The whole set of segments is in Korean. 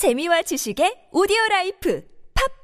재미와 지식의 오디오 라이프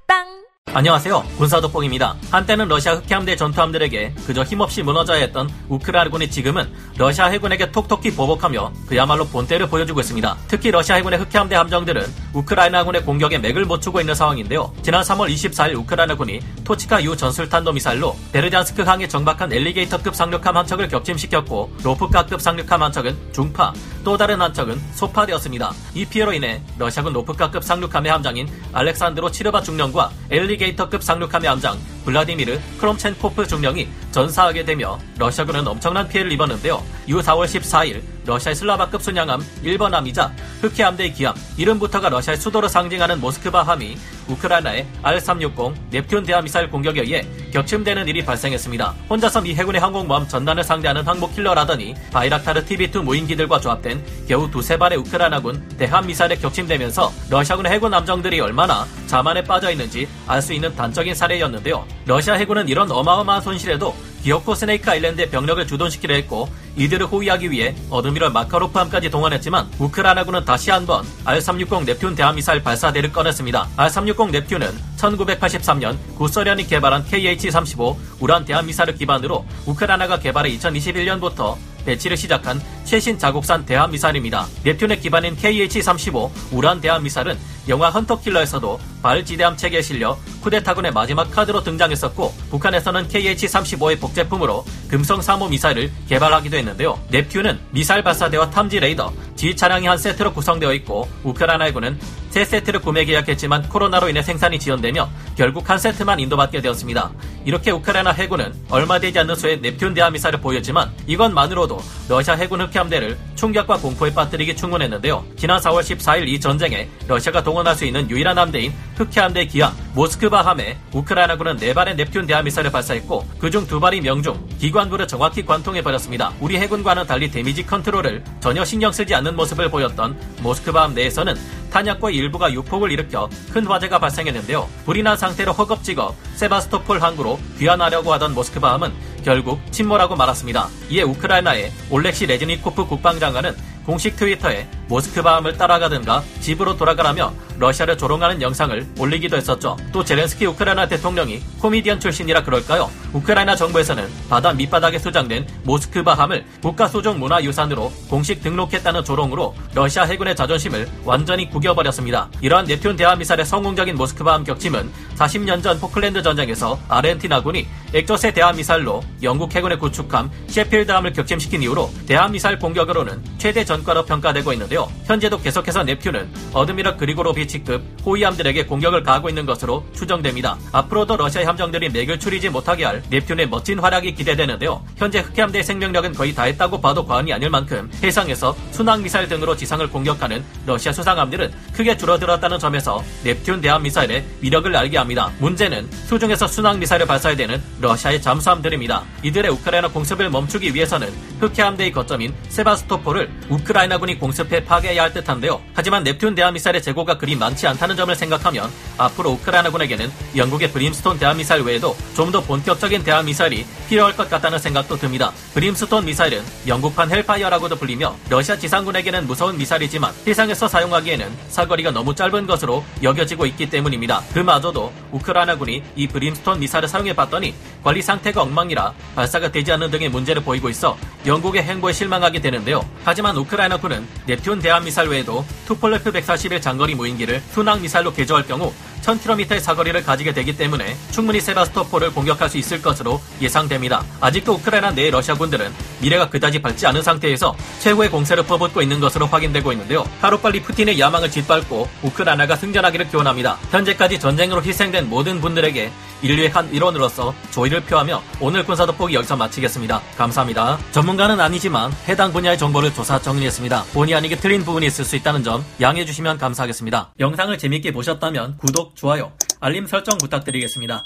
팟빵 안녕하세요. 군사도뽕입니다. 한때는 러시아 흑해함대 전투함들에게 그저 힘없이 무너져야 했던 우크라이나군이 지금은 러시아 해군에게 톡톡히 보복하며 그야말로 본때를 보여주고 있습니다. 특히 러시아 해군의 흑해함대 함정들은 우크라이나군의 공격에 맥을 못 추고 있는 상황인데요. 지난 3월 24일 우크라이나군이 토치카 유 전술탄도 미사일로 베르잔스크 항에 정박한 Alligator급 상륙함 한 척을 격침시켰고 로프카급 상륙함 한 척은 중파, 또 다른 한 척은 소파되었습니다. 이 피해로 인해 러시아군 로프카급 상륙함의 함장인 알렉산드로 치르바 중령과 Alligator급 상륙함의 함장 블라디미르 크롬첸코프 중령이 전사하게 되며 러시아군은 엄청난 피해를 입었는데요. 이후 4월 14일 러시아의 슬라바급 순양함 1번 함이자 흑해 함대의 기함 이름부터가 러시아의 수도를 상징하는 모스크바 함이 우크라이나의 R-360 넵튠 대함미사일 공격에 의해 격침되는 일이 발생했습니다. 혼자서 미 해군의 항공모함 전단을 상대하는 항모 킬러라더니 바이락타르 TB2 무인기들과 조합된 겨우 두세 발의 우크라이나군 대함미사일에 격침되면서 러시아군의 해군 함정들이 얼마나 자만에 빠져 있는지 알 수 있는 단적인 사례였는데요. 러시아 해군은 이런 어마어마한 손실에도 기어코 Snake Island의 병력을 주둔시키려 했고 이들을 호위하기 위해 Admiral 마카로프함까지 동원했지만 우크라이나군은 다시 한번 R-360 넵튠 대함미사일 발사대를 꺼냈습니다. R-360 넵튠은 1983년 구소련이 개발한 KH-35 우란 대함미사일을 기반으로 우크라이나가 개발해 2021년부터 배치를 시작한 최신 자국산 대함 미사일입니다. 넵튠의 기반인 KH-35 우란 대함 미사일은 영화 Hunter Killer에서도 발지대함 체계에 실려 쿠데타군의 마지막 카드로 등장했었고 북한에서는 KH-35의 복제품으로 금성 3호 미사일을 개발하기도 했는데요. 넵튠은 미사일 발사대와 탐지 레이더, 지휘 차량이 한 세트로 구성되어 있고 우크라이나 해군은 세 세트를 구매 계약했지만 코로나로 인해 생산이 지연되며 결국 한 세트만 인도받게 되었습니다. 이렇게 우크라이나 해군은 얼마 되지 않는 수의 넵튠 대함 미사일을 보유했지만 이것만으로도 러시아 해군 흑해함대를 충격과 공포에 빠뜨리기 충분했는데요. 지난 4월 14일 이 전쟁에 러시아가 동원할 수 있는 유일한 함대인 흑해함대 기함 모스크바 함에 우크라이나군은 네 발의 넵튠 대함미사일을 발사했고 그중 두 발이 명중 기관부를 정확히 관통해 버렸습니다. 우리 해군과는 달리 damage control을 전혀 신경 쓰지 않는 모습을 보였던 모스크바 함 내에서는 탄약고 일부가 유폭을 일으켜 큰 화재가 발생했는데요. 불이 난 상태로 허겁지겁 세바스토폴 항구로 귀환하려고 하던 모스크바 함은 결국 침몰하고 말았습니다. 이에 우크라이나의 올렉시 레즈니코프 국방장관은 공식 트위터에 모스크바함을 따라가든가 집으로 돌아가라며 러시아를 조롱하는 영상을 올리기도 했었죠. 또 젤렌스키 우크라이나 대통령이 코미디언 출신이라 그럴까요? 우크라이나 정부에서는 바다 밑바닥에 수장된 모스크바함을 국가 수중 문화유산으로 공식 등록했다는 조롱으로 러시아 해군의 자존심을 완전히 구겨버렸습니다. 이러한 넵튠 대함미사일의 성공적인 모스크바함 격침은 40년 전 포클랜드 전쟁에서 아르헨티나군이 엑조세 대함미사일로 영국 해군의 구축함 셰필드함을 격침시킨 이후로 대함미사일 공격으로는 최대 전과로 평가되고 있는데요. 현재도 계속해서 넵튠은 어드미럴 그리고로비치급 호위함들에게 공격을 가하고 있는 것으로 추정됩니다. 앞으로도 러시아 함정들이 맥을 추리지 못하게 할 넵튠의 멋진 활약이 기대되는데요. 현재 흑해함대의 생명력은 거의 다했다고 봐도 과언이 아닐 만큼 해상에서 순항 미사일 등으로 지상을 공격하는 러시아 수상함들은 크게 줄어들었다는 점에서 넵튠 대함 미사일의 위력을 알게 합니다. 문제는 수중에서 순항 미사일을 발사해야 되는 러시아의 잠수함들입니다. 이들의 우크라이나 공습을 멈추기 위해서는 흑해함대의 거점인 세바스토폴을 우크라이나군이 공습해 파괴해야 할 듯한데요. 하지만 넵튠 대함미사일의 재고가 그리 많지 않다는 점을 생각하면 앞으로 우크라이나군에게는 영국의 브림스톤 대함미사일 외에도 좀 더 본격적인 대함미사일이 필요할 것 같다는 생각도 듭니다. 브림스톤 미사일은 영국판 헬파이어라고도 불리며 러시아 지상군에게는 무서운 미사일이지만 해상에서 사용하기에는 사거리가 너무 짧은 것으로 여겨지고 있기 때문입니다. 그마저도 우크라이나군이 이 브림스톤 미사일을 사용해봤더니 관리 상태가 엉망이라 발사가 되지 않는 등의 문제를 보이고 있어 영국의 행보에 실망하게 되는데요. 하지만 우크라이나군은 넵튠 대함미사일 외에도 투폴레프 141 장거리 무인기를 순항 미사일로 개조할 경우 1000km의 사거리를 가지게 되기 때문에 충분히 세바스토폴을 공격할 수 있을 것으로 예상됩니다. 아직도 우크라이나 내 러시아 군들은 미래가 그다지 밝지 않은 상태에서 최후의 공세를 퍼붓고 있는 것으로 확인되고 있는데요. 하루빨리 푸틴의 야망을 짓밟고 우크라이나가 승전하기를 기원합니다. 현재까지 전쟁으로 희생된 모든 분들에게 인류의 한 일원으로서 조의를 표하며 오늘 군사 돋보기 여기서 마치겠습니다. 감사합니다. 전문가는 아니지만 해당 분야의 정보를 조사 정리했습니다. 본의 아니게 틀린 부분이 있을 수 있다는 점 양해해 주시면 감사하겠습니다. 영상을 재밌게 보셨다면 구독, 좋아요, 알림 설정 부탁드리겠습니다.